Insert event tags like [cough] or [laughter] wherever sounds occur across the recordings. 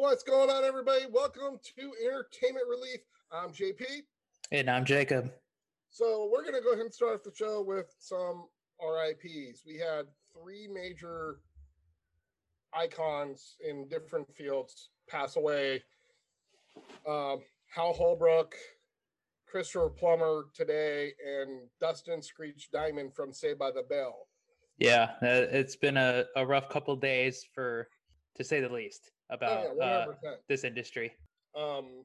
What's going on, everybody? Welcome to Entertainment Relief. I'm JP. And I'm Jacob. So, we're going to go ahead and start off the show with some RIPs. We had three major icons in different fields pass away um, Hal Holbrook, Christopher Plummer today, and Dustin Screech Diamond from Saved by the Bell. Yeah, uh, it's been a, a rough couple days for, to say the least, about Oh, yeah, uh, this industry. Um,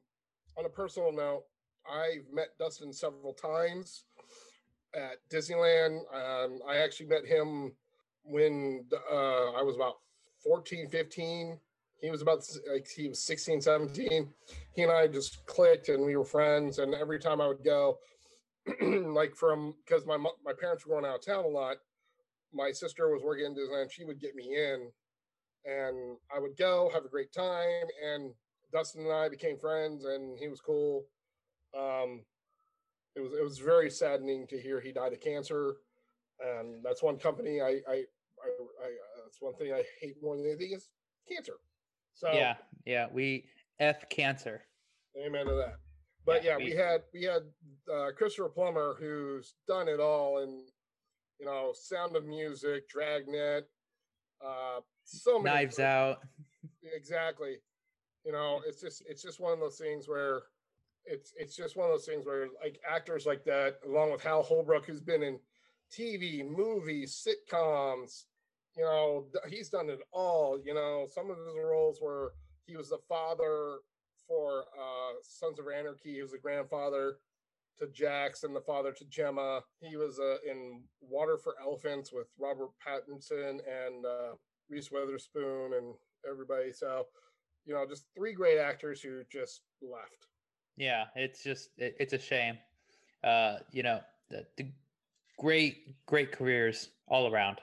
on a personal note, I've met Dustin several times at Disneyland. Um, I actually met him when uh, I was about 14, 15. He was about like he was 16, 17. He and I just clicked and we were friends. And every time I would go, [clears throat] like from because my my parents were going out of town a lot, my sister was working in Disneyland. She would get me in, and I would go have a great time. And Dustin and I became friends, and he was cool. Um, it was it was very saddening to hear he died of cancer, and that's one company I I, I, I that's one thing I hate more than anything is cancer. So Yeah, yeah, we F cancer. amen to that. But yeah, Yeah, we we- had we had uh, Christopher Plummer who's done it all, and you know, Sound of Music, Dragnet, uh, so many Knives Out. exactly. You know it's just it's just one of those things where it's it's just one of those things where like actors like that along with hal holbrook who's been in tv movies sitcoms you know he's done it all you know. Some of his roles were he was the father for uh sons of anarchy. He was the grandfather to jax and the father to gemma. He was uh, in water for elephants with robert pattinson and uh reese witherspoon and everybody so you know, just three great actors who just left. Yeah, it's just it, it's a shame. Uh, you know, the, the great great careers all around.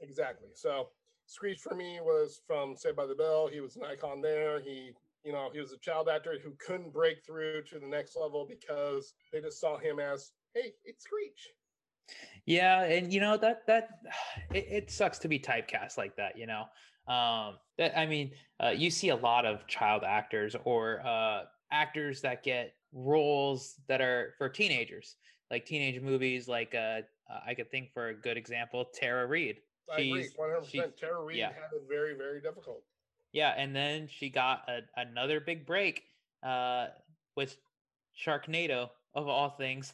Exactly. So Screech for me was from Saved by the Bell. He was an icon there. He, you know, he was a child actor who couldn't break through to the next level because they just saw him as, hey, it's Screech. Yeah, and you know that that [sighs] it, it sucks to be typecast like that. You know, um, that I mean, uh, you see a lot of child actors or uh, actors that get roles that are for teenagers, like teenage movies. Like uh, uh, I could think for a good example, Tara Reid. I agree, 100%. Tara Reid yeah. had it very, very difficult. Yeah, and then she got a, another big break uh, with Sharknado of all things.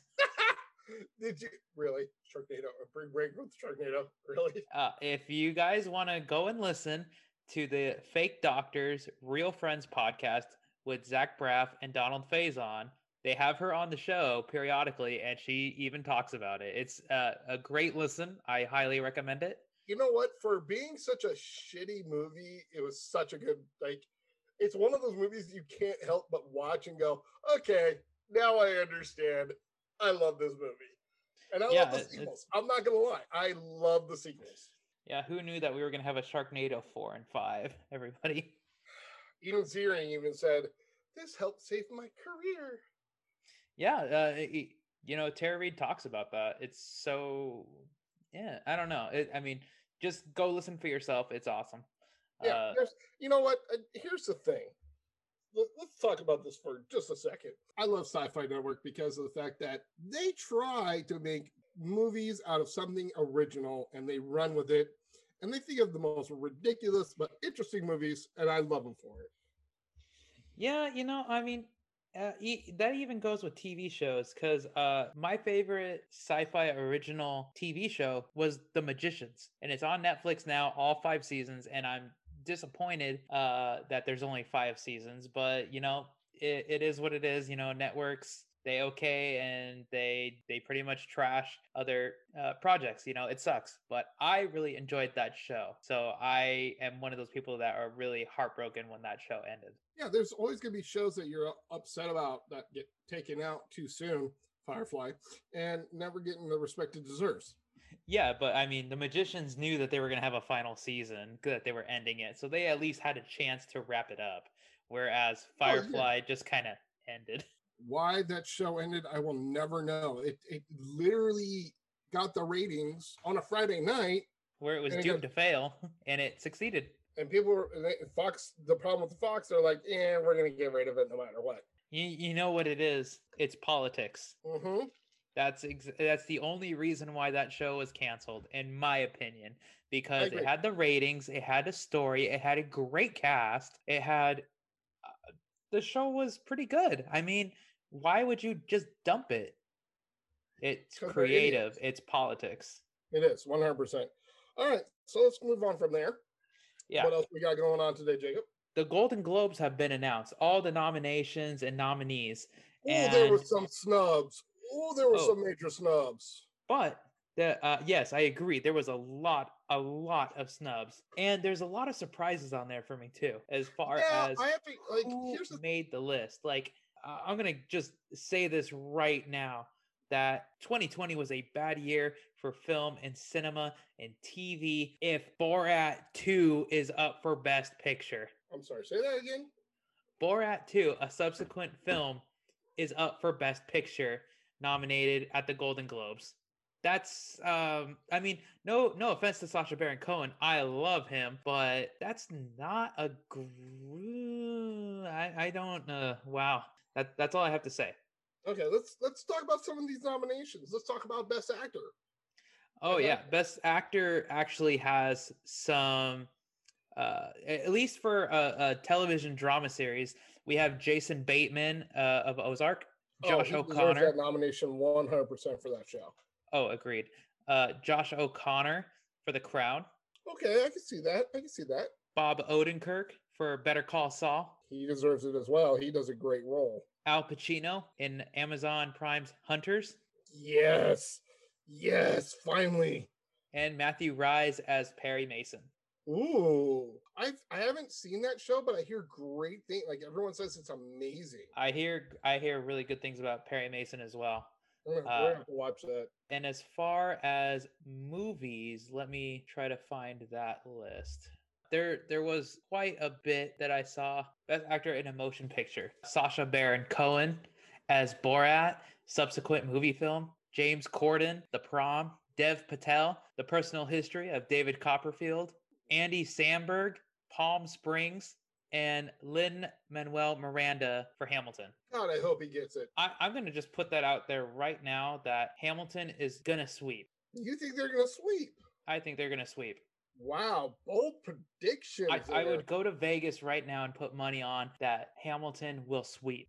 [laughs] Did you really? Sharknado, a big break with Sharknado, really? [laughs] Uh, if you guys want to go and listen to the Fake Doctors Real Friends podcast with Zach Braff and Donald Faison, they have her on the show periodically, and she even talks about it. It's uh, a great listen. I highly recommend it. you know what? For being such a shitty movie, it was such a good like. It's one of those movies you can't help but watch and go, okay, now I understand. I love this movie, and I Yeah, love the sequels. I'm not gonna lie, I love the sequels. Yeah, who knew that we were going to have a Sharknado 4 and 5, [laughs] everybody? Ian Ziering even said, "This helped save my career." Yeah, uh, you know, Tara Reid talks about that. It's so, yeah, I don't know. It, I mean, just go listen for yourself. It's awesome. Yeah, Uh, you know what? Uh, Here's the thing. Let- Let's talk about this for just a second. I love Sci-Fi Network because of the fact that they try to make movies out of something original and they run with it, and they think of the most ridiculous but interesting movies, and I love them for it. Yeah, you know, I mean, uh, e- that even goes with TV shows because uh, my favorite sci-fi original TV show was The Magicians, and it's on Netflix now, all five seasons. And I'm disappointed uh, that there's only five seasons, but you know, it, it is what it is. You know, networks they okay and they they pretty much trash other uh, projects you know it sucks but i really enjoyed that show so i am one of those people that are really heartbroken when that show ended Yeah, there's always going to be shows that you're upset about that get taken out too soon, Firefly, and never getting the respect it deserves. Yeah, but I mean, the magicians knew that they were going to have a final season, that they were ending it, so they at least had a chance to wrap it up. Whereas Oh, yeah. Firefly just kind of ended. [laughs] Why that show ended, I will never know. It it literally got the ratings on a Friday night, Where it was And it doomed got- to fail, [laughs] and it succeeded. And people, were, Fox, the problem with Fox, they're like, yeah, we're gonna get rid of it no matter what. You, you know what it is? It's politics. Mm-hmm. That's ex- that's the only reason why that show was canceled, in my opinion, because it had the ratings, it had a story, it had a great cast, it had uh, the show was pretty good. I mean, why would you just dump it? It's creative, it's politics. It is 100. percent All right, so let's move on from there. Yeah. What else we got going on today, Jacob? the Golden Globes have been announced, all the nominations and nominees. Oh, there were some snubs. Oh, there were Oh. some major snubs. But the uh, yes, I agree. There was a lot, a lot of snubs, and there's a lot of surprises on there for me too. As far yeah, as I have to like. who Here's the made the list, like uh, I'm gonna just say this right now that 2020 was a bad year for film and cinema and TV. If Borat 2 is up for Best Picture, I'm sorry. Say that again. Borat 2, a subsequent film, is up for Best Picture, nominated at the Golden Globes. That's um I mean, no no offense to Sacha Baron Cohen. I love him, but that's not a gr- I I don't uh wow. That that's all I have to say. Okay, let's let's talk about some of these nominations. Let's talk about Best Actor. Oh Okay. yeah, Best Actor actually has some uh at least for a, a television drama series, we have Jason Bateman uh, of Ozark, Josh he deserves O'Connor. that nomination 100 percent for that show. Oh, agreed. Uh, Josh O'Connor for The Crown, Okay, I can see that. I can see that. Bob Odenkirk for Better Call Saul, He deserves it as well. He does a great role. Al Pacino in Amazon Prime's Hunters, Yes, yes, finally. and Matthew Rise as Perry Mason. Ooh, I I haven't seen that show, but I hear great things. Like everyone says, it's amazing. I hear I hear really good things about Perry Mason as well. I'm gonna, Uh, gonna have to watch that. And as far as movies, let me try to find that list. There there was quite a bit that I saw. Best actor in a motion picture. Sacha Baron Cohen as Borat, subsequent movie film. James Corden, The Prom. Dev Patel, The Personal History of David Copperfield. Andy Samberg, Palm Springs, and Lynn Manuel Miranda for Hamilton. God, I hope he gets it. I, I'm going to just put that out there right now that Hamilton is going to sweep. You think they're gonna sweep? I think they're going to sweep. Wow, bold prediction. I, I would go to Vegas right now and put money on that Hamilton will sweep.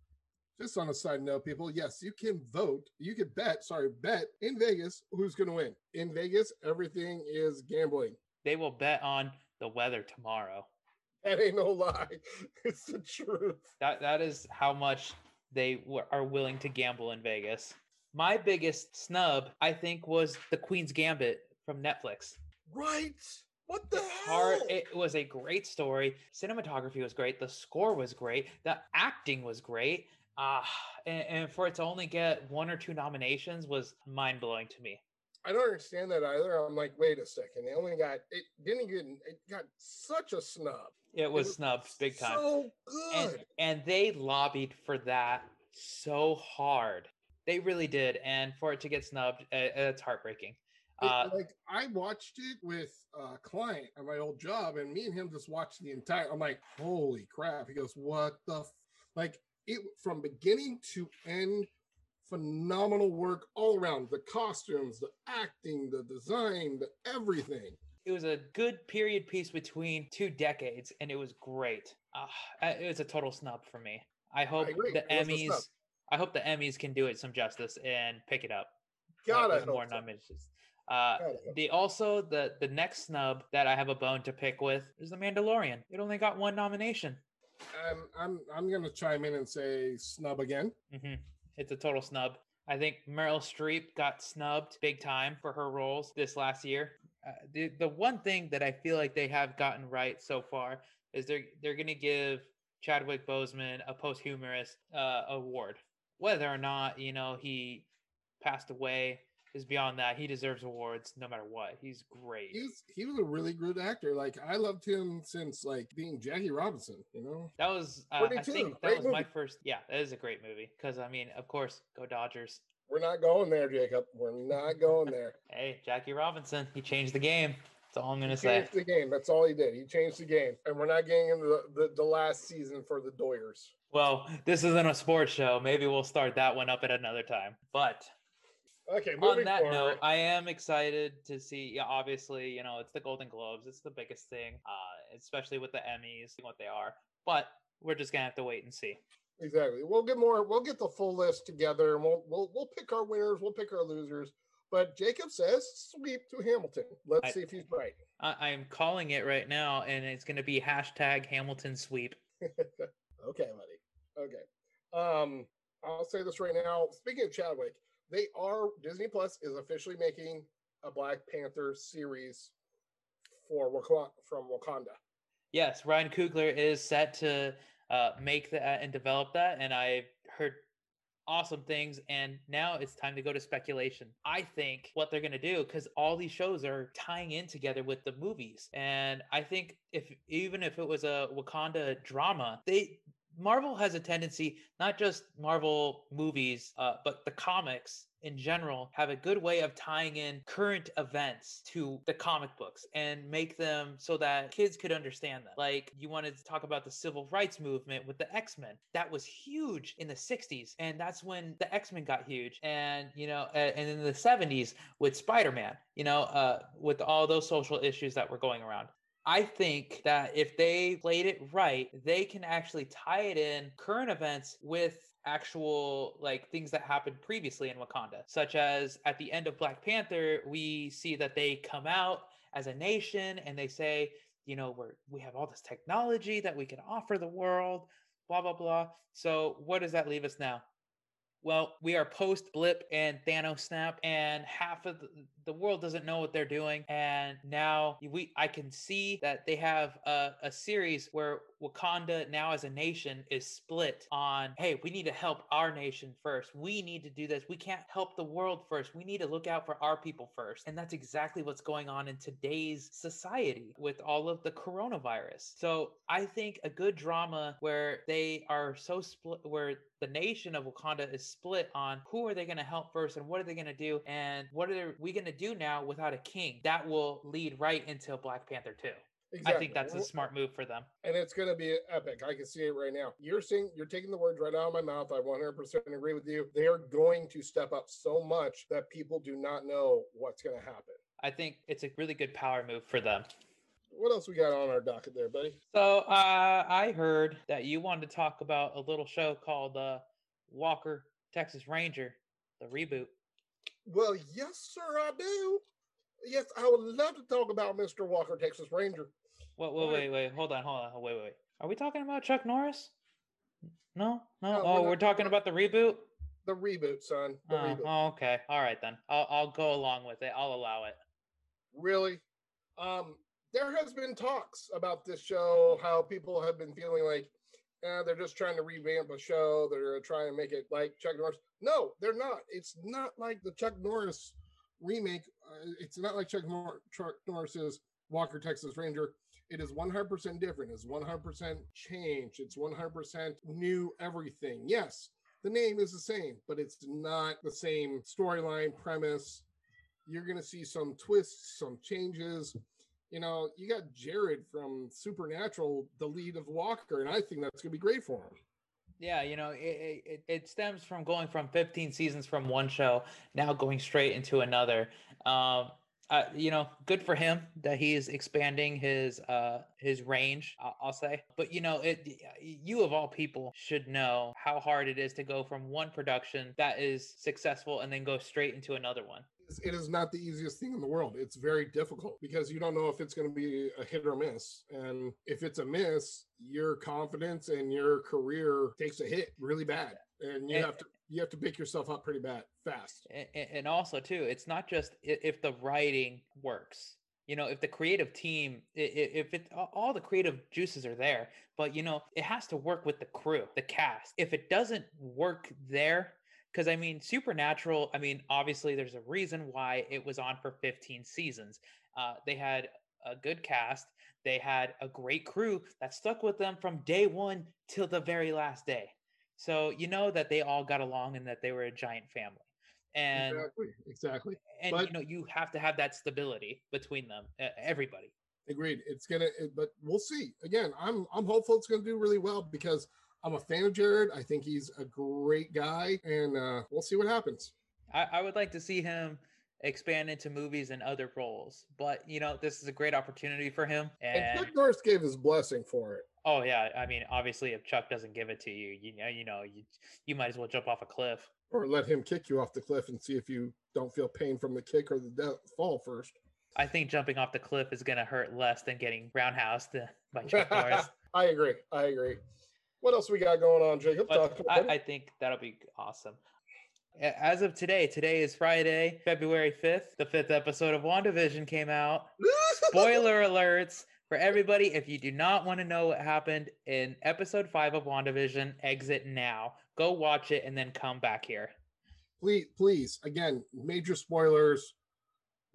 Just on a side note, people, yes, you can vote. You can bet, sorry, bet in Vegas who's going to win. In Vegas, everything is gambling. They will bet on the weather tomorrow. That ain't no lie. [laughs] It's the truth. That that is how much they w- are willing to gamble in Vegas. My biggest snub, I think, was the Queen's Gambit from Netflix. Right? What the It's hell? hard. It was a great story. Cinematography was great. The score was great. The acting was great. Ah, and, and for it to only get one or two nominations was mind blowing to me. I don't understand that either. I'm like, wait a second. They only got it didn't get it got such a snub. It was was snubbed big time, So and good. and they lobbied for that so hard. They really did, and for it to get snubbed, uh, it's heartbreaking. It- Uh, like I watched it with a client at my old job, and me and him just watched the entire. I'm like, holy crap! He goes, "What the f-? like?" It from beginning to end, phenomenal work all around. The costumes, the acting, the design, the everything. it was a good period piece between two decades, and it was great. Uh, it was a total snub for me. I hope agree. the It was a snub. Emmys. I hope the Emmys can do it some justice and pick it up. I with hope more so. nominations. Uh, I the also the the next snub that I have a bone to pick with is the Mandalorian. It only got one nomination. I'm I'm I'm gonna chime in and say snub again. hmm It's a total snub. I think Meryl Streep got snubbed big time for her roles this last year. Uh, the the one thing that I feel like they have gotten right so far is they're they're going to give Chadwick Boseman a posthumous uh, award, whether or not you know he passed away is beyond that. He deserves awards no matter what. He's great. He's he was a really good actor. Like I loved him since like being Jackie Robinson. You know. That was uh, I think that was my first. Yeah, that is a great movie because I mean, of course, go Dodgers. We're not going there, Jacob. We're not going there. [laughs] Hey, Jackie Robinson, he changed the game. That's all I'm gonna he say. changed the game. That's all he did. He changed the game, and we're not getting into the, the, the last season for the Doyers. Well, this isn't a sports show. Maybe we'll start that one up at another time. But Okay, on that forward. note, I am excited to see. Yeah, obviously, you know, it's the Golden Globes. It's the biggest thing, uh, especially with the Emmys, what they are. But we're just gonna have to wait and see. Exactly. We'll get more. We'll get the full list together, and we'll we'll we'll pick our winners. We'll pick our losers. But Jacob says sweep to Hamilton. Let's I- see if he's right. I, I'm calling it right now, and it's gonna be hashtag Hamilton sweep. [laughs] Okay, buddy. Okay. Um, I'll say this right now. Speaking of Chadwick, they are Disney Plus is officially making a Black Panther series for Wakanda from Wakanda. Yes, Ryan Coogler is set to uh, make that and develop that, and I've heard awesome things. And now it's time to go to speculation. I think what they're gonna do because all these shows are tying in together with the movies, and I think if even if it was a Wakanda drama, they Marvel has a tendency, not just Marvel movies, uh, but the comics in general, have a good way of tying in current events to the comic books and make them so that kids could understand them. Like you wanted to talk about the civil rights movement with the X Men, that was huge in the 60s, and that's when the X Men got huge. And you know, and in the 70s with Spider Man, you know, uh, with all those social issues that were going around. I think that if they played it right, they can actually tie it in current events with actual like things that happened previously in Wakanda, such as at the end of Black Panther, we see that they come out as a nation and they say, you know, we're we have all this technology that we can offer the world, blah blah blah. So what does that leave us now? Well, we are post blip and Thanos snap, and half of the, world doesn't know what they're doing. And now we, I can see that they have a, a series where Wakanda now as a nation is split on, hey, we need to help our nation first. We need to do this. We can't help the world first. We need to look out for our people first. And that's exactly what's going on in today's society with all of the coronavirus. So I think a good drama where they are so split, where the nation of Wakanda is split on who are they going to help first and what are they going to do and what are we going to do now without a king that will lead right into Black Panther 2. I think that's a smart move for them. and it's going to be epic. I can see it right now. You're saying you're taking the words right out of my mouth. I 100% agree with you. They are going to step up so much that people do not know what's going to happen. I think it's a really good power move for them. What else we got on our docket there, buddy? So uh, I heard that you wanted to talk about a little show called uh, Walker Texas Ranger, the reboot. Well, yes, sir, I do. Yes, I would love to talk about Mr. Walker, Texas Ranger. Wait, wait, wait, wait. Hold on, hold on. Wait, wait, wait. Are we talking about Chuck Norris? No, no. No, we're oh, not- we're talking about the reboot. The reboot, son. The Oh, reboot. oh, okay. All right then. I'll I'll go along with it. I'll allow it. Really? Um, there has been talks about this show, how people have been feeling like eh, they're just trying to revamp a show. They're trying to make it like Chuck Norris. No, they're not. It's not like the Chuck Norris remake. Uh, it's not like Chuck, Nor- Chuck Norris's Walker Texas Ranger. It is 100% different. It's 100% change. It's 100% new everything. Yes, the name is the same, but it's not the same storyline premise you're going to see some twists, some changes. You know, you got Jared from Supernatural, the lead of Walker, and I think that's going to be great for him. Yeah, you know, it, it it stems from going from 15 seasons from one show now going straight into another. Um, uh, you know, good for him that he is expanding his uh his range. I'll, I'll say, but you know, it you of all people should know how hard it is to go from one production that is successful and then go straight into another one. It is not the easiest thing in the world. It's very difficult because you don't know if it's going to be a hit or miss. And if it's a miss, your confidence and your career takes a hit really bad. And you And- have to you have to pick yourself up pretty bad fast. A- a- and also too it's not just if the writing works you know if the creative team if it all the creative juices are there but you know it has to work with the crew the cast. If it doesn't work there because i mean supernatural i mean obviously there's a reason why it was on for 15 seasons. Uh, they had a good cast they had a great crew that stuck with them from day one till the very last day so you know that they all got along and that they were a giant family And exactly, exactly. and But- you know you have to have that stability between them, everybody. Agreed. It's gonna, but we'll see. Again, I'm I'm hopeful it's gonna do really well because I'm a fan of Jared. I think he's a great guy, and uh, we'll see what happens. I, I would like to see him expand into movies and other roles, but you know this is a great opportunity for him. And And Chuck Norris gave his blessing for it. Oh yeah, I mean obviously if Chuck doesn't give it to you, you know you know you you might as well jump off a cliff. Or let him kick you off the cliff and see if you don't feel pain from the kick or the death, fall first. I think jumping off the cliff is gonna hurt less than getting roundhoused uh, by Chuck Norris. [laughs] I agree. I agree. What else we got going on, Jacob? Talk I, I think that'll be awesome. As of today, today is Friday, February 5th. The fifth episode of WandaVision came out. [laughs] Spoiler alerts for everybody. If you do not want to know what happened in episode five of WandaVision, exit now. Go watch it and then come back here. please, please, again, major spoilers,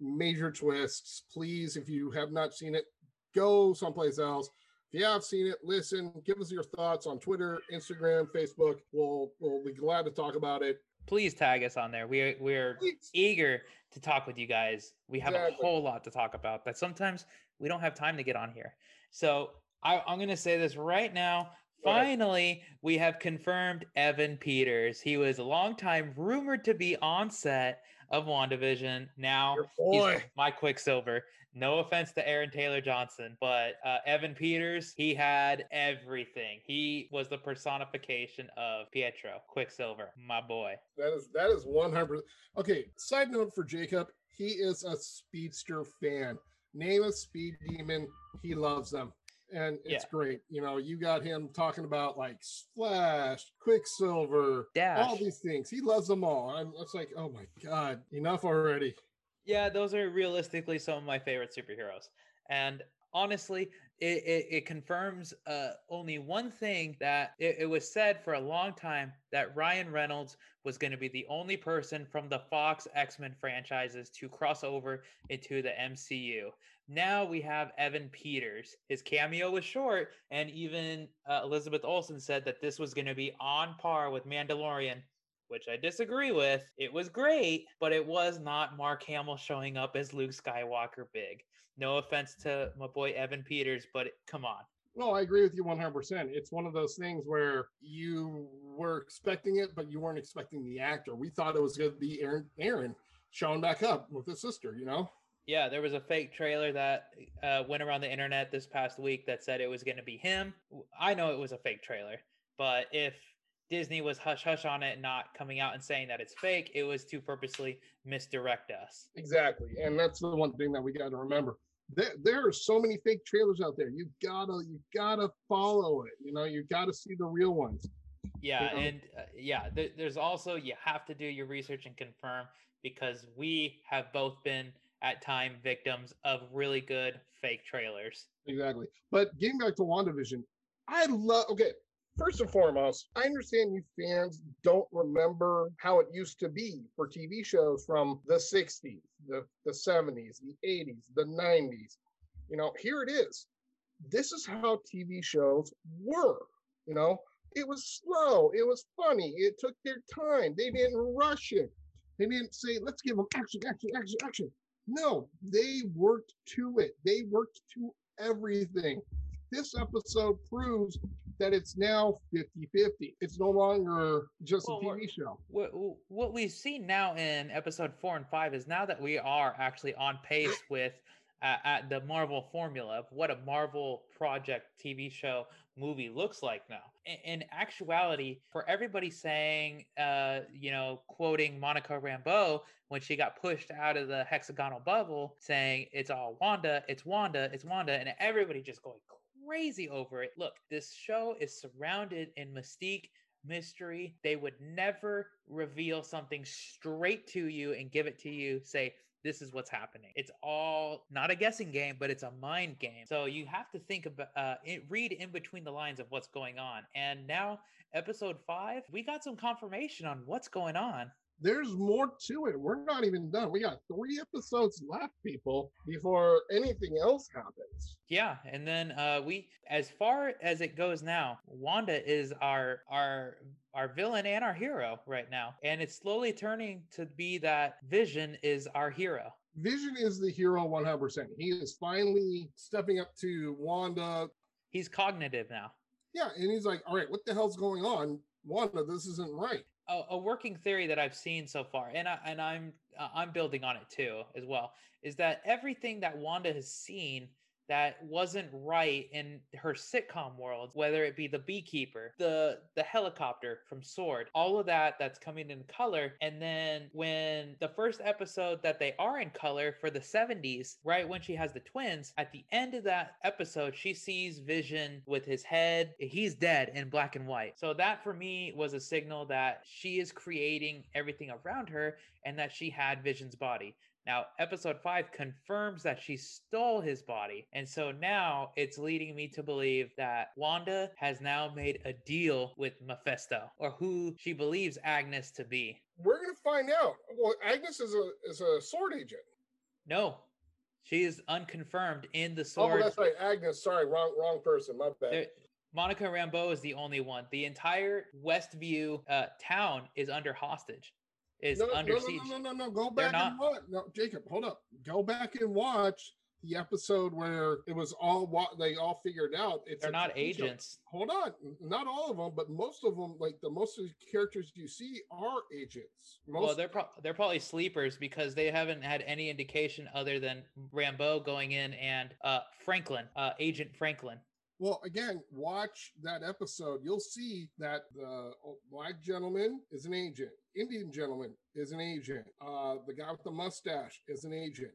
major twists. Please, if you have not seen it, go someplace else. If you have seen it, listen, give us your thoughts on Twitter, Instagram, Facebook. We'll we'll be glad to talk about it. Please tag us on there. We're we're Please. eager to talk with you guys. We have a whole lot to talk about that sometimes we don't have time to get on here. So I, I'm going to say this right now. Finally, we have confirmed Evan Peters. He was a long time rumored to be on set of WandaVision. Now he's my Quicksilver. No offense to Aaron Taylor Johnson, but uh, Evan Peters, he had everything. He was the personification of Pietro, Quicksilver, my boy. That is that is one hundred. Okay. Side note for Jacob, he is a speedster fan. Name a speed demon, he loves them, and it's Yeah. great. You know, you got him talking about like Flash, Quicksilver, Dash. all these things. He loves them all. I'm it's like, oh my god, enough already. Yeah, those are realistically some of my favorite superheroes. And honestly, it, it, it confirms uh, only one thing that it, it was said for a long time that Ryan Reynolds was going to be the only person from the Fox X Men franchises to cross over into the MCU. Now we have Evan Peters. His cameo was short, and even uh, Elizabeth Olsen said that this was going to be on par with Mandalorian which I disagree with. It was great, but it was not Mark Hamill showing up as Luke Skywalker big. No offense to my boy Evan Peters, but come on. No, I agree with you 100%. It's one of those things where you were expecting it, but you weren't expecting the actor. We thought it was going to be Aaron, Aaron showing back up with his sister, you know? Yeah, there was a fake trailer that uh, went around the internet this past week that said it was going to be him. I know it was a fake trailer, but if Disney was hush hush on it, not coming out and saying that it's fake, it was to purposely misdirect us. Exactly. And that's the one thing that we got to remember. There, there are so many fake trailers out there. You gotta, you gotta follow it. You know, you gotta see the real ones. Yeah, know? and uh, yeah, there, there's also you have to do your research and confirm because we have both been at time victims of really good fake trailers. Exactly. But getting back to WandaVision, I love, okay, first and foremost, I understand you fans don't remember how it used to be for TV shows from the 60s, the, the 70s, the 80s, the 90s. You know, here it is. This is how TV shows were. You know, it was slow, it was funny, it took their time, they didn't rush it. They didn't say, let's give them action, action, action, action. No, they worked to it. They worked to everything. This episode proves that it's now 50 50. It's no longer just Well, a TV show. What, what we've seen now in episode four and five is now that we are actually on pace with uh, at the Marvel formula of what a Marvel project TV show movie looks like now. In, in actuality, for everybody saying, uh, you know, quoting Monica Rambeau when she got pushed out of the hexagonal bubble, saying it's all Wanda, it's Wanda, it's Wanda, and everybody just going crazy over it. Look, this show is surrounded in mystique mystery. They would never reveal something straight to you and give it to you, say, this is what's happening. It's all not a guessing game, but it's a mind game. So you have to think about, uh, read in between the lines of what's going on. And now, episode five, we got some confirmation on what's going on. There's more to it. We're not even done. We got three episodes left, people, before anything else happens. Yeah, and then uh we as far as it goes now, Wanda is our our our villain and our hero right now. And it's slowly turning to be that Vision is our hero. Vision is the hero 100%. He is finally stepping up to Wanda. He's cognitive now. Yeah, and he's like, "All right, what the hell's going on? Wanda, this isn't right." A, a working theory that I've seen so far, and I and I'm uh, I'm building on it too as well, is that everything that Wanda has seen that wasn't right in her sitcom world whether it be the beekeeper the the helicopter from SWORD all of that that's coming in color. And then when the first episode that they are in color for the 70s right when she has the twins at the end of that episode she sees vision with his head he's dead in black and white. So that for me was a signal that she is creating everything around her and that she had vision's body now, episode five confirms that she stole his body. And so now it's leading me to believe that Wanda has now made a deal with Mephisto or who she believes Agnes to be. We're going to find out. Well, Agnes is a, is a SWORD agent. No, she is unconfirmed in the SWORD. Oh, that's right. Agnes. Sorry, wrong wrong person. My bad. There- Monica Rambeau is the only one. The entire Westview uh, town is under hostage, is no, no, under no, siege. no, no, no, no. Go back and watch. No, Jacob, hold up. Go back and watch the episode where it was all what they all figured out. It's They're not show. agents. Hold on, not all of them, but most of them, like the most of the characters you see, are agents. Most, Well, they're pro- they're probably sleepers because they haven't had any indication other than Rambeau going in and uh, Franklin, uh, Agent Franklin. Well, again, watch that episode. You'll see that the black gentleman is an agent. Indian gentleman is an agent. Uh, the guy with the mustache is an agent.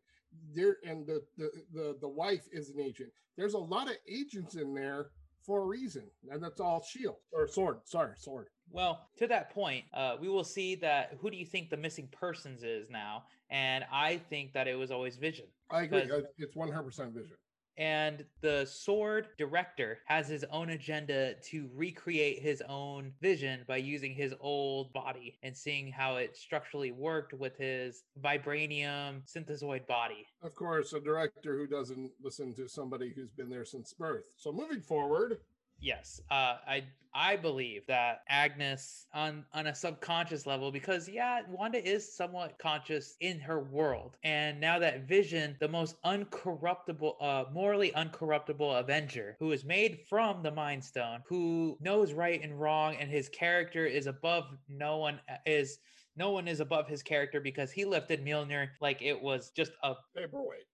There and the, the the the wife is an agent. There's a lot of agents in there for a reason, and that's all Shield or Sword. Sorry, Sword. Well, to that point, uh, we will see that who do you think the missing persons is now? And I think that it was always Vision. I agree. It's 100 percent Vision. And the SWORD director has his own agenda to recreate his own vision by using his old body and seeing how it structurally worked with his vibranium synthesoid body. Of course, a director who doesn't listen to somebody who's been there since birth. So moving forward, Yes, uh, I I believe that Agnes on on a subconscious level, because yeah, Wanda is somewhat conscious in her world, and now that Vision, the most uncorruptible, uh, morally uncorruptible Avenger, who is made from the Mind Stone, who knows right and wrong, and his character is above no one uh, is. No one is above his character because he lifted Mjolnir like it was just a paperweight.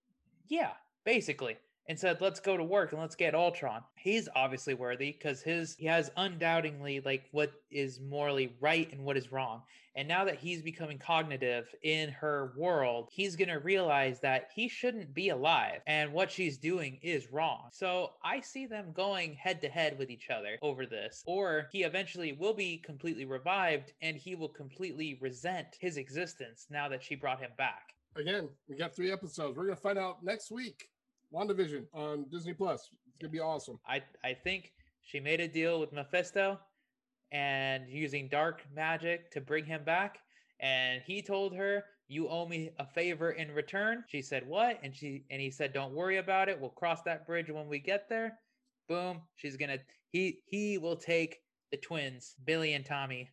yeah, basically. And said, let's go to work and let's get Ultron. He's obviously worthy because his he has undoubtedly like what is morally right and what is wrong. And now that he's becoming cognitive in her world, he's gonna realize that he shouldn't be alive and what she's doing is wrong. So I see them going head to head with each other over this. Or he eventually will be completely revived and he will completely resent his existence now that she brought him back. Again, we got three episodes. We're gonna find out next week. WandaVision on Disney Plus. It's gonna be awesome. I I think she made a deal with Mephisto and using dark magic to bring him back and he told her you owe me a favor in return. She said what? And she and he said don't worry about it. We'll cross that bridge when we get there. Boom. She's to he he will take the twins, Billy and Tommy.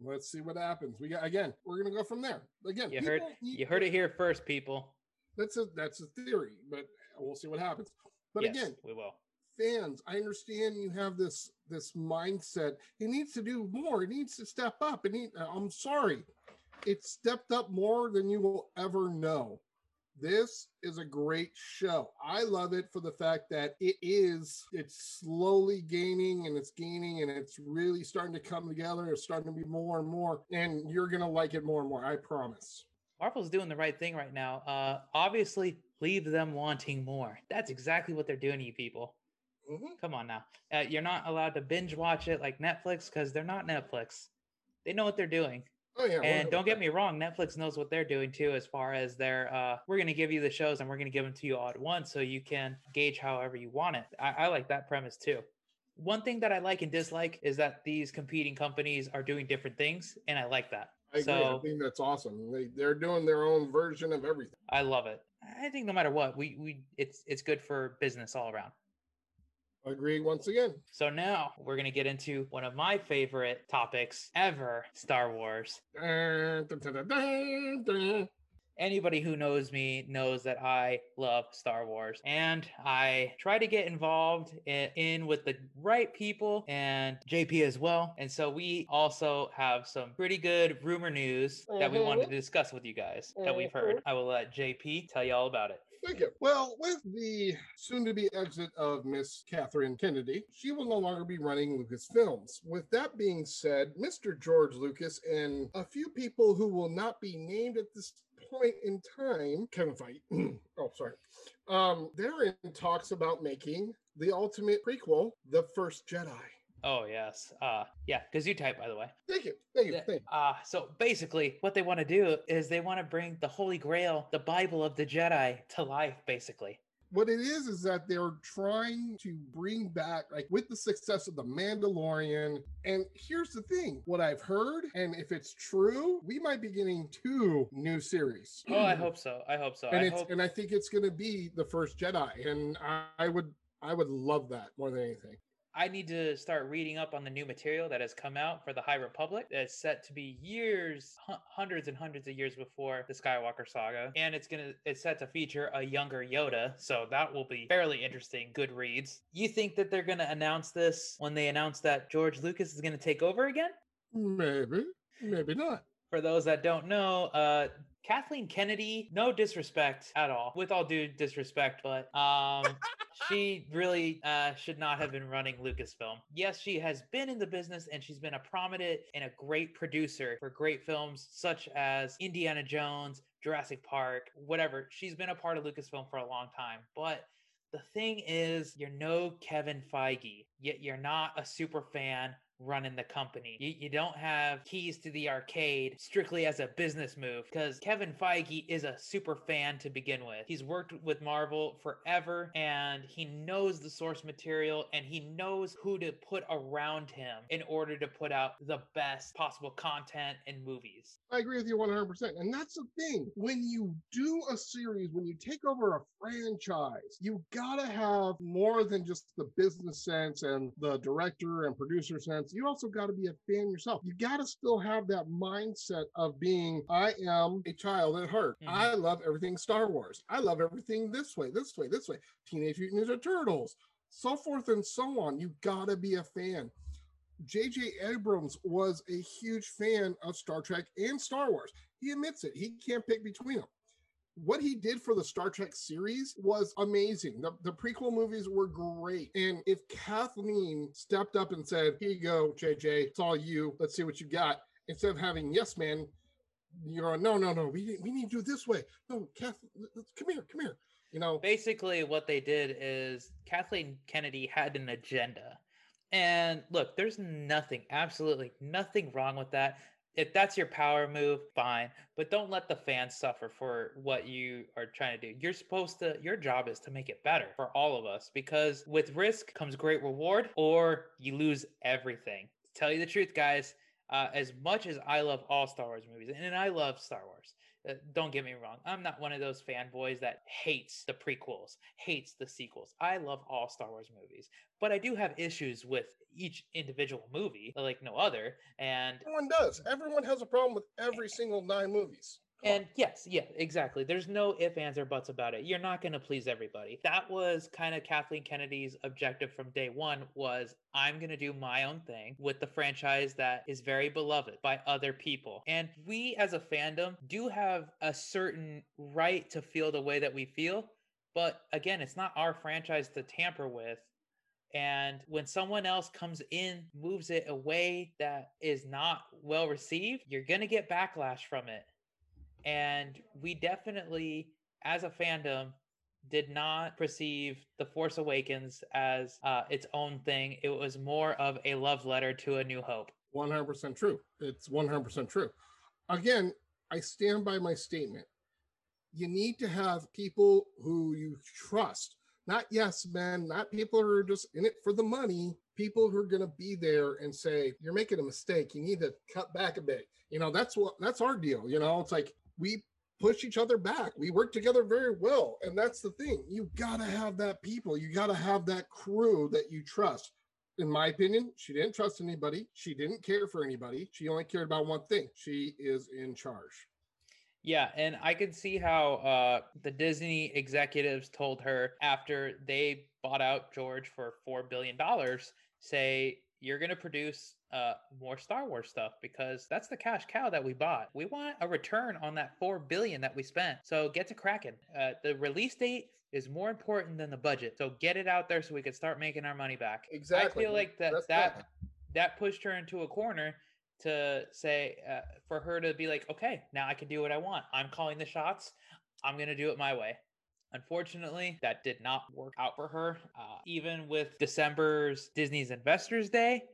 Let's see what happens. We got again. We're gonna go from there. Again, You heard you heard it here first, people. That's a that's a theory, but we'll see what happens. But yes, again, we will. fans, I understand you have this this mindset. He needs to do more. He needs to step up. And he, I'm sorry, it stepped up more than you will ever know. This is a great show. I love it for the fact that it is it's slowly gaining and it's gaining and it's really starting to come together. It's starting to be more and more, and you're gonna like it more and more. I promise. Marvel's doing the right thing right now. Uh, obviously, leave them wanting more. That's exactly what they're doing to you people. Mhm. Come on now. Uh, you're not allowed to binge watch it like Netflix because they're not Netflix. They know what they're doing. Oh yeah, And don't get 100%. me wrong, Netflix knows what they're doing too, as far as their, uh, we're going to give you the shows and we're going to give them to you all at once so you can gauge however you want it. I, I like that premise too. one thing that I like and dislike is that these competing companies are doing different things, and I like that. I agree. I think that's awesome. They they're doing their own version of everything. I love it. I think no matter what, we we it's it's good for business all around. I agree once again. So now we're gonna get into one of my favorite topics ever: Star Wars. Anybody who knows me knows that I love Star Wars, and I try to get involved in, in with the right people and JP as well. And so we also have some pretty good rumor news that we wanted mm-hmm. to discuss with you guys that we've heard. Mm-hmm. I will let JP tell you all about it. Thank you. Well, with the soon to be exit of Miss Catherine Kennedy, she will no longer be running Lucasfilms. With that being said, Mr. George Lucas and a few people who will not be named at this point in time, Kevin Feige, [clears throat] oh, sorry, um, they're in talks about making the ultimate prequel, The First Jedi. Oh yes, uh, yeah, because you type by the way. Thank you. Thank you. Thank you. Uh, so basically, what they want to do is they want to bring the Holy Grail, the Bible of the Jedi, to life. Basically, what it is is that they're trying to bring back like with the success of the mandalorian and here's the thing what i've heard and if it's true we might be getting two new series oh, I hope so. I hope so. and I it's hope and i think it's going to be the first jedi and I, I would i would love that more than anything I need to start reading up on the new material that has come out for the High Republic. That's set to be years, hu- hundreds and hundreds of years before the Skywalker saga, and it's gonna it's set to feature a younger Yoda, so that will be fairly interesting. Good reads. You think that they're gonna announce this when they announce that George Lucas is gonna take over again? maybe maybe not For those that don't know, uh, Kathleen Kennedy, no disrespect at all, with all due disrespect, but um, [laughs] she really uh, should not have been running Lucasfilm. Yes, she has been in the business and she's been a prominent and a great producer for great films such as Indiana Jones, Jurassic Park, whatever. She's been a part of Lucasfilm for a long time, but the thing is, you're no Kevin Feige, yet you're not a super fan running the company. You, you don't have keys to the arcade strictly as a business move because Kevin Feige is a super fan to begin with. He's worked with Marvel forever and he knows the source material and he knows who to put around him in order to put out the best possible content and movies. I agree with you 100%. And that's the thing. When you do a series, when you take over a franchise, you gotta have more than just the business sense and the director and producer sense. You also gotta be a fan yourself. You gotta still have that mindset of being, I am a child at heart. Mhm. I love everything Star Wars. I love everything this way, this way, this way. Teenage Mutant Ninja Turtles, so forth and so on. You gotta be a fan. J.J. Abrams was a huge fan of Star Trek and Star Wars. He admits it. He can't pick between them. What he did for the Star Trek series was amazing. The, the prequel movies were great. And if Kathleen stepped up and said, Here you go, JJ, it's all you. Let's see what you got. Instead of having yes man, you're going, no, no, no, we, we need to do it this way. No, Kath, come here, come here. You know, Basically, what they did is Kathleen Kennedy had an agenda. And look, there's nothing, absolutely nothing wrong with that. If that's your power move, fine. But don't let the fans suffer for what you are trying to do. You're supposed to, your job is to make it better for all of us because with risk comes great reward or you lose everything. To tell you the truth, guys, uh, as much as I love all Star Wars movies, and I love Star Wars, uh, don't get me wrong. I'm not one of those fanboys that hates the prequels, hates the sequels. I love all Star Wars movies, but I do have issues with each individual movie, like no other. And everyone does. Everyone has a problem with every single nine movies. And yes, yeah, exactly. There's no if, ands, or buts about it. You're not going to please everybody. That was kind of Kathleen Kennedy's objective from day one. Was I'm going to do my own thing with the franchise that is very beloved by other people. And we, as a fandom, do have a certain right to feel the way that we feel. But again, it's not our franchise to tamper with. And when someone else comes in, moves it away that is not well received, you're going to get backlash from it and we definitely as a fandom did not perceive the force awakens as uh, its own thing it was more of a love letter to a new hope 100% true. It's 100% true. Again, I stand by my statement. You need to have people who you trust, not yes men, not people who are just in it for the money, people who are going to be there and say, you're making a mistake. You need to cut back a bit. You know, that's what that's our deal. You know, it's like we push each other back. We work together very well. And that's the thing. You got to have that people. You got to have that crew that you trust. In my opinion, she didn't trust anybody. She didn't care for anybody. She only cared about one thing. She is in charge. Yeah, and I could see how uh, the Disney executives told her after they bought out George for four billion dollars, say you're going to produce uh, more Star Wars stuff because that's the cash cow that we bought. We want a return on that four billion that we spent. So get to cracking. Uh, the release date is more important than the budget. So get it out there so we can start making our money back. Exactly. I feel like that that that pushed her into a corner to say uh, for her to be like, okay, now I can do what I want. I'm calling the shots. I'm gonna do it my way. Unfortunately, that did not work out for her. Uh, even with December's Disney's Investors Day,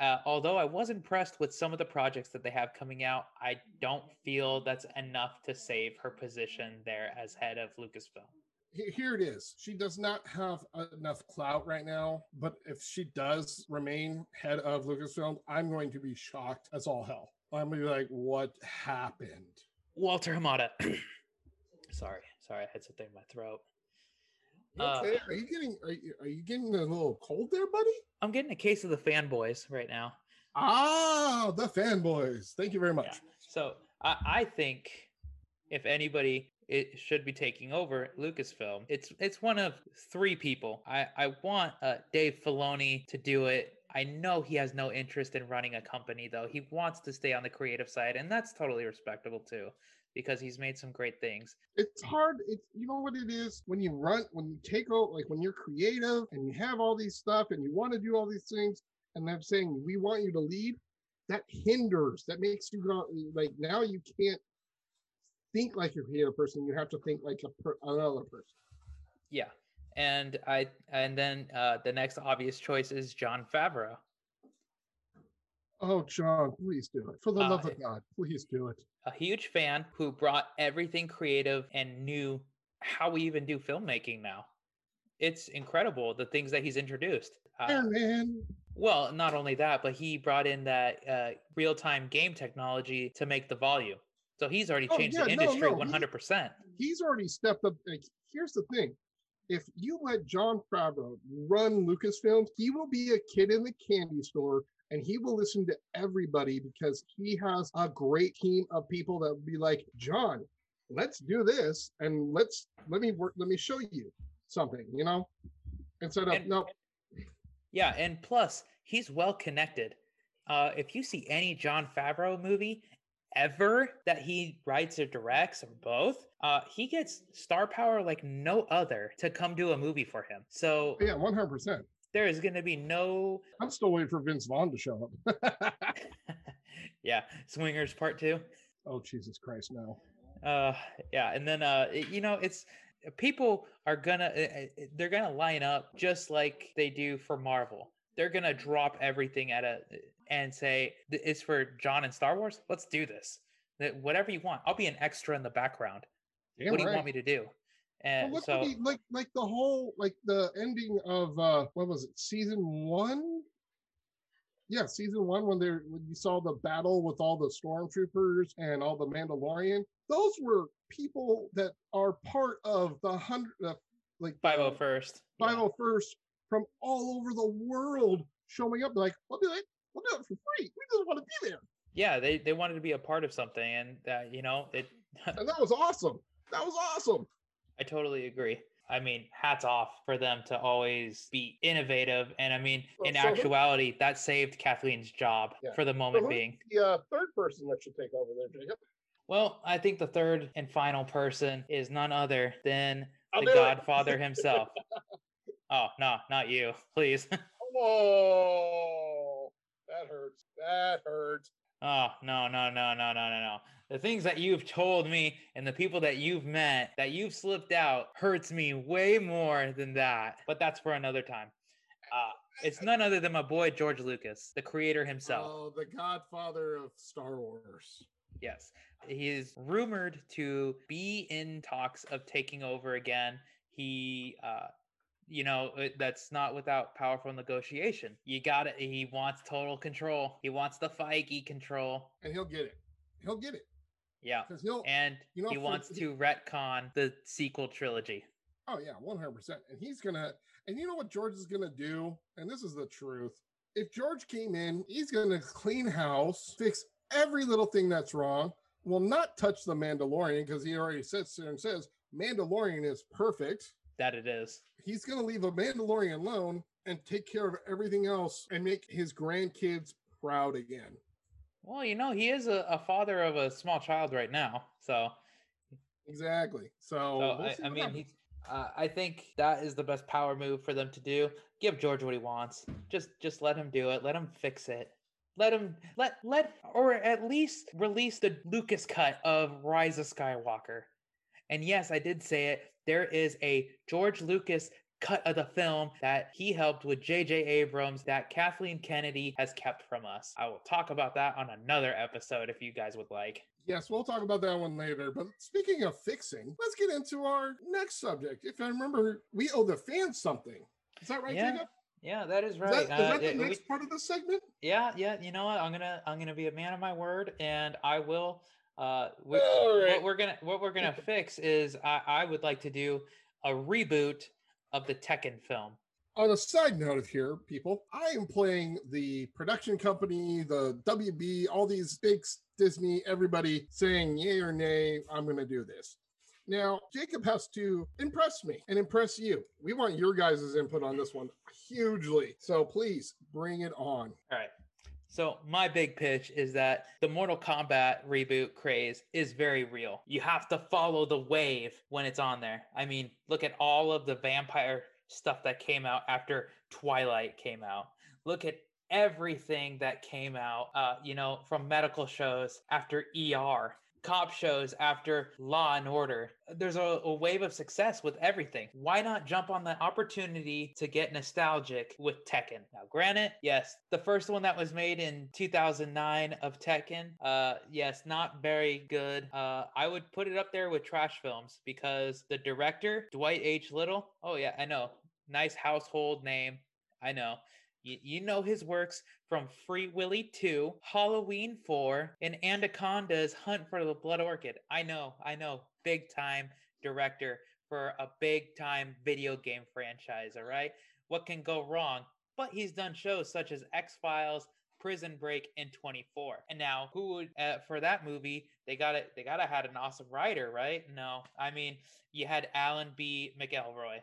uh, although I was impressed with some of the projects that they have coming out, I don't feel that's enough to save her position there as head of Lucasfilm. Here it is. She does not have enough clout right now, but if she does remain head of Lucasfilm, I'm going to be shocked as all hell. I'm going to be like, what happened? Walter Hamada. [coughs] sorry, sorry, I had something in my throat. Okay. Uh, are you getting are you, are you getting a little cold there, buddy? I'm getting a case of the fanboys right now. Ah, the fanboys. Thank you very much. Yeah. So I, I think if anybody it should be taking over Lucasfilm. It's it's one of three people. I I want uh, Dave Filoni to do it. I know he has no interest in running a company though. He wants to stay on the creative side, and that's totally respectable too because he's made some great things. It's hard. It's you know what it is when you run when you take out like when you're creative and you have all these stuff and you want to do all these things and they're saying we want you to lead. That hinders. That makes you go like now you can't think like a creative person. You have to think like a per, another person. Yeah, and I and then uh, the next obvious choice is Jon Favreau. Oh, Jon, please do it. For the uh, love of God, please do it. A huge fan who brought everything creative and knew how we even do filmmaking now. It's incredible the things that he's introduced. Uh, man. Well, not only that, but he brought in that uh, real time game technology to make the volume. So he's already oh, changed oh, yeah, the industry no, no. 100%. He, he's already stepped up. Like, here's the thing if you let Jon Favreau run Lucasfilms, he will be a kid in the candy store and he will listen to everybody because he has a great team of people that will be like, Jon, let's do this and let's let me work, let me show you something, you know? Instead of and, no. Yeah, and plus he's well connected. Uh, if you see any Jon Favreau movie ever that he writes or directs or both, uh, he gets star power like no other to come do a movie for him. So yeah, one hundred percent. There is going to be no. I'm still waiting for Vince Vaughn to show up. [laughs] [laughs] yeah, Swingers Part Two. Oh Jesus Christ, no. Uh, yeah, and then uh, you know, it's people are gonna eh, eh, they're gonna line up just like they do for Marvel. They're gonna drop everything at a and say it's for Jon and Star Wars. Let's do this. That whatever you want. I'll be an extra in the background. Damn what do you want me to do? And well, so, like like the whole like the ending of uh what was it season one? Yeah, season one when they when you saw the battle with all the stormtroopers and all the Mandalorian. Those were people that are part of the hundred uh, like five oh first five oh first from all over the world showing up. Like we'll do it, we'll do it for free. We just want to be there. Yeah, they they wanted to be a part of something, and uh, you know it. and that was awesome. That was awesome. I totally agree. I mean, hats off for them to always be innovative. And I mean, well, in so actuality, who, that saved Kathleen's job yeah. for the moment so being. The uh, third person that should take over there, Jacob. Well, I think the third and final person is none other than I'll the Godfather [laughs] himself. oh, no, not you. [laughs] Please. oh, that hurts. That hurts. Oh, no, no, no, no, no, no, no. The things that you've told me and the people that you've met that you've slipped out hurts me way more than that. But that's for another time. Uh, it's none other than my boy George Lucas, the creator himself. Oh, the godfather of Star Wars. Yes. He is rumored to be in talks of taking over again. He uh, you know that's not without powerful negotiation. You got it. He wants total control. He wants the Feige control, and he'll get it. He'll get it. Yeah, because he'll and you know, he for- wants to retcon the sequel trilogy. Oh yeah, one hundred percent. And he's gonna. And you know what George is gonna do? And this is the truth. If George came in, he's gonna clean house, fix every little thing that's wrong. Will not touch the Mandalorian because he already sits there and says Mandalorian is perfect. That it is. He's gonna leave a Mandalorian alone and take care of everything else and make his grandkids proud again. Well, you know, he is a, a father of a small child right now, so Exactly. So, So we'll I, I mean, he's. Uh, I think that is the best power move for them to do. Give George what he wants. Just, just let him do it. Let him fix it. Let him let let or at least release the Lucas cut of Rise of Skywalker. And yes, I did say it. There is a George Lucas cut of the film that he helped with J.J. Abrams that Kathleen Kennedy has kept from us. I will talk about that on another episode if you guys would like. Yes, we'll talk about that one later. But speaking of fixing, let's get into our next subject. If I remember, we owe the fans something. Is that right, Yeah, Jacob? Yeah, that is Is right. that, is Uh, that the yeah, we- next part of the segment? Yeah, yeah. You know what? I'm gonna I'm gonna be a man of my word, and I will. Uh, [laughs] we, right. what we're gonna what we're gonna [laughs] fix is I I would like to do a reboot of the Tekken film. On a side note of here, people, I am playing the production company, the WB, all these big Disney, everybody saying yay or nay, I'm going to do this. Now, Jacob has to impress me and impress you. We want your guys' input on this one hugely. So please bring it on. All right. So my big pitch is that the Mortal Kombat reboot craze is very real. You have to follow the wave when it's on there. I mean, look at all of the vampire stuff that came out after Twilight came out. Look at everything that came out, uh, you know, from medical shows after ER, cop shows after Law and Order. There's a, a wave of success with everything. Why not jump on the opportunity to get nostalgic with Tekken? Now, granted, yes, the first one that was made in 2009 of Tekken, uh, yes, not very good. Uh, I would put it up there with trash films because the director, Dwight H. Little, oh yeah, I know, nice household name. I know. You, know his works from Free Willy 2, Halloween 4, and Anacondas Hunt for the Blood Orchid. I know, I know. Big time director for a big time video game franchise, all right? What can go wrong? But he's done shows such as X Files, Prison Break, and 24. And now, who would uh, for that movie? They got it. They gotta had an awesome writer, right? No, I mean you had Alan B. McElroy.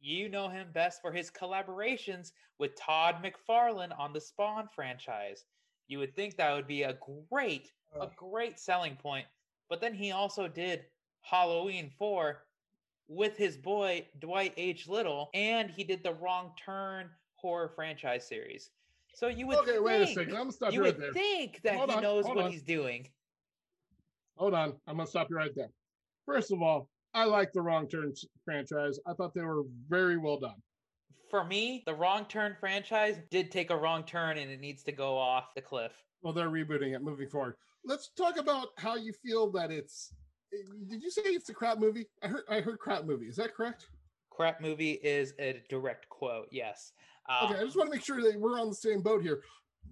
You know him best for his collaborations with Todd McFarlane on the Spawn franchise. You would think that would be a great, a great selling point. But then he also did Halloween 4 with his boy Dwight H. Little, and he did the Wrong Turn horror franchise series. So you would Okay, wait a think, second. I'm stop you you right would there. think that Hold he on, knows what on. he's doing. Hold on. I'm going to stop you right there. First of all, I like the Wrong Turns franchise. I thought they were very well done. For me, the Wrong Turn franchise did take a wrong turn and it needs to go off the cliff. Well, they're rebooting it moving forward. Let's talk about how you feel that it's. eh, Did you say it's a crap movie? I heard. I heard crap movie. Is that correct? Crap movie is a direct quote. Yes. Uh, Okay, I just want to make sure that we're on the same boat here,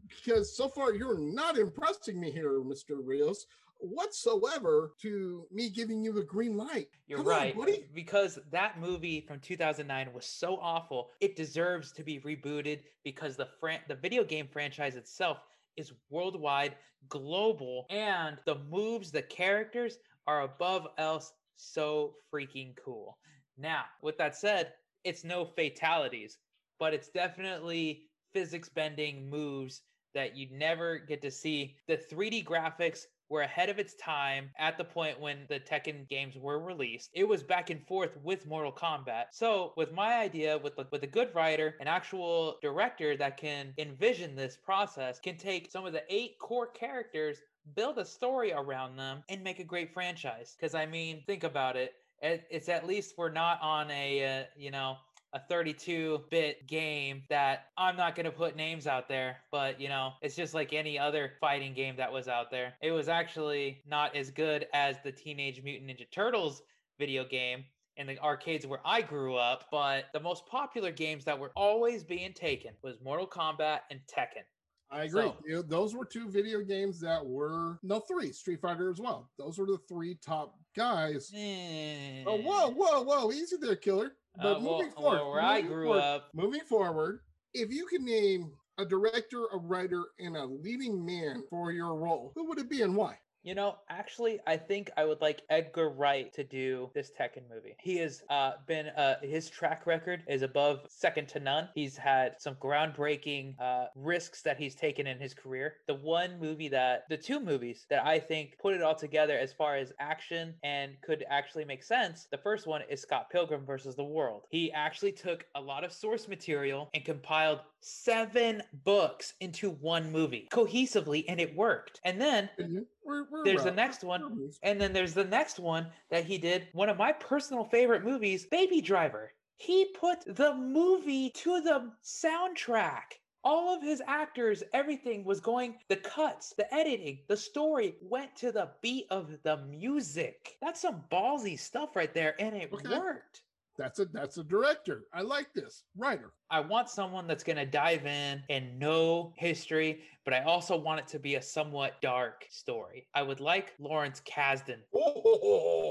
because so far you're not impressing me here, Mister Rios, whatsoever. To me giving you the green light. You're Come right. buddy. because that movie from 2009 was so awful, it deserves to be rebooted because the fran- the video game franchise itself is worldwide, global, and the moves, the characters are above else so freaking cool. Now, with that said, it's no fatalities, but it's definitely physics bending moves that you'd never get to see. The 3D graphics were ahead of its time at the point when the Tekken games were released. It was back and forth with Mortal Kombat. So, with my idea, with with a good writer, an actual director that can envision this process, can take some of the eight core characters, build a story around them, and make a great franchise. Because I mean, think about it. it- It's at least we're not on a uh, you know a 32-bit game that I'm not going to put names out there, but you know, it's just like any other fighting game that was out there. It was actually not as good as the Teenage Mutant Ninja Turtles video game, in the arcades where I grew up, but the most popular games that were always being taken was Mortal Kombat and Tekken. I agree. So- those were two video games that were no three Street Fighter as well. Those were the three top guys. Oh, whoa, whoa, whoa! Easy there, killer. But Eh. Uh, well, moving forward, well, where I grew forward- up, moving forward, if you could name a director, a writer, and a leading man for your role, who would it be and why? You know, actually, I think I would like Edgar Wright to do this Tekken movie. He has uh, been, uh, his track record is above second to none. He's had some groundbreaking uh, risks that he's taken in his career. The one movie that, the two movies that I think put it all together as far as action and could actually make sense, the first one is Scott Pilgrim versus the World. He actually took a lot of source material and compiled seven books into one movie cohesively, and it worked. And then Mhm. We're, we're there's the next one. And then there's the next one that he did, one of my personal favorite movies, Baby Driver. He put the movie to the soundtrack. All of his actors, everything was going, the cuts, the editing, the story went to the beat of the music. That's some ballsy stuff right there, and it Okay. worked. That's a that's a director. I like this writer. I want someone that's going to dive in and know history, but I also want it to be a somewhat dark story. I would like Lawrence Kasdan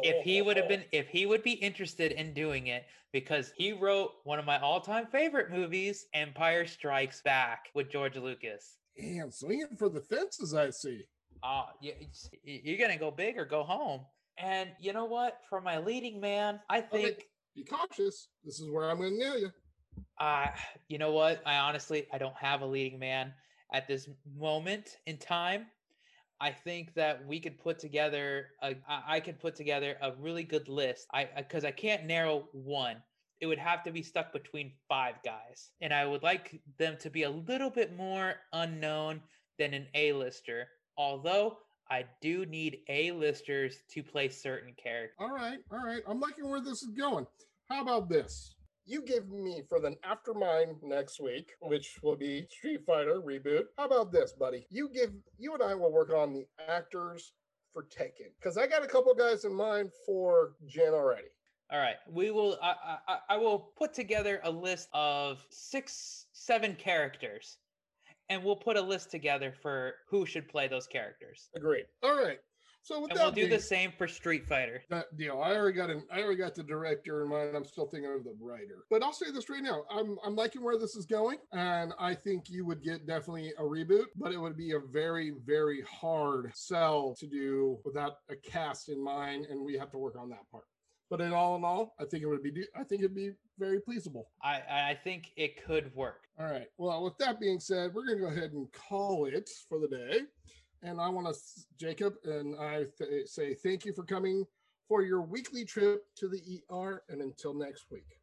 if he would have been if he would be interested in doing it because he wrote one of my all-time favorite movies empire strikes back with george lucas Damn, swinging for the fences. I see. uh you, you're gonna go big or go home and you know what for my leading man i think Be cautious. This is where I'm going to nail you. uh you know what i honestly i don't have a leading man at this moment in time I think that we could put together a, I could put together a really good list. I because I can't narrow one. It would have to be stuck between five guys, and I would like them to be a little bit more unknown than an A-lister. Although I do need A-listers to play certain characters. All right, all right. I'm liking where this is going. How about this? you give me for the after mine next week, which will be Street Fighter reboot. How about this, buddy? You give you and I will work on the actors for Tekken because I got a couple guys in mind for Jin already. All right, we will. I, I I- I will put together a list of six, seven characters, and we'll put a list together for who should play those characters. Agreed. All right. So with And that we'll do being- the same for Street Fighter. that deal. I already got an I already got the director in mind. I'm still thinking of the writer. But I'll say this right now. I'm I'm liking where this is going. And I think you would get definitely a reboot, but it would be a very, very hard sell to do without a cast in mind, and we have to work on that part. But in all in all, I think it would be I think it'd be very pleasable. I I think it could work. All right. Well, with that being said, we're going to go ahead and call it for the day. And I want to, Jacob, and I th- say thank you for coming for your weekly trip to the ER. And until next week.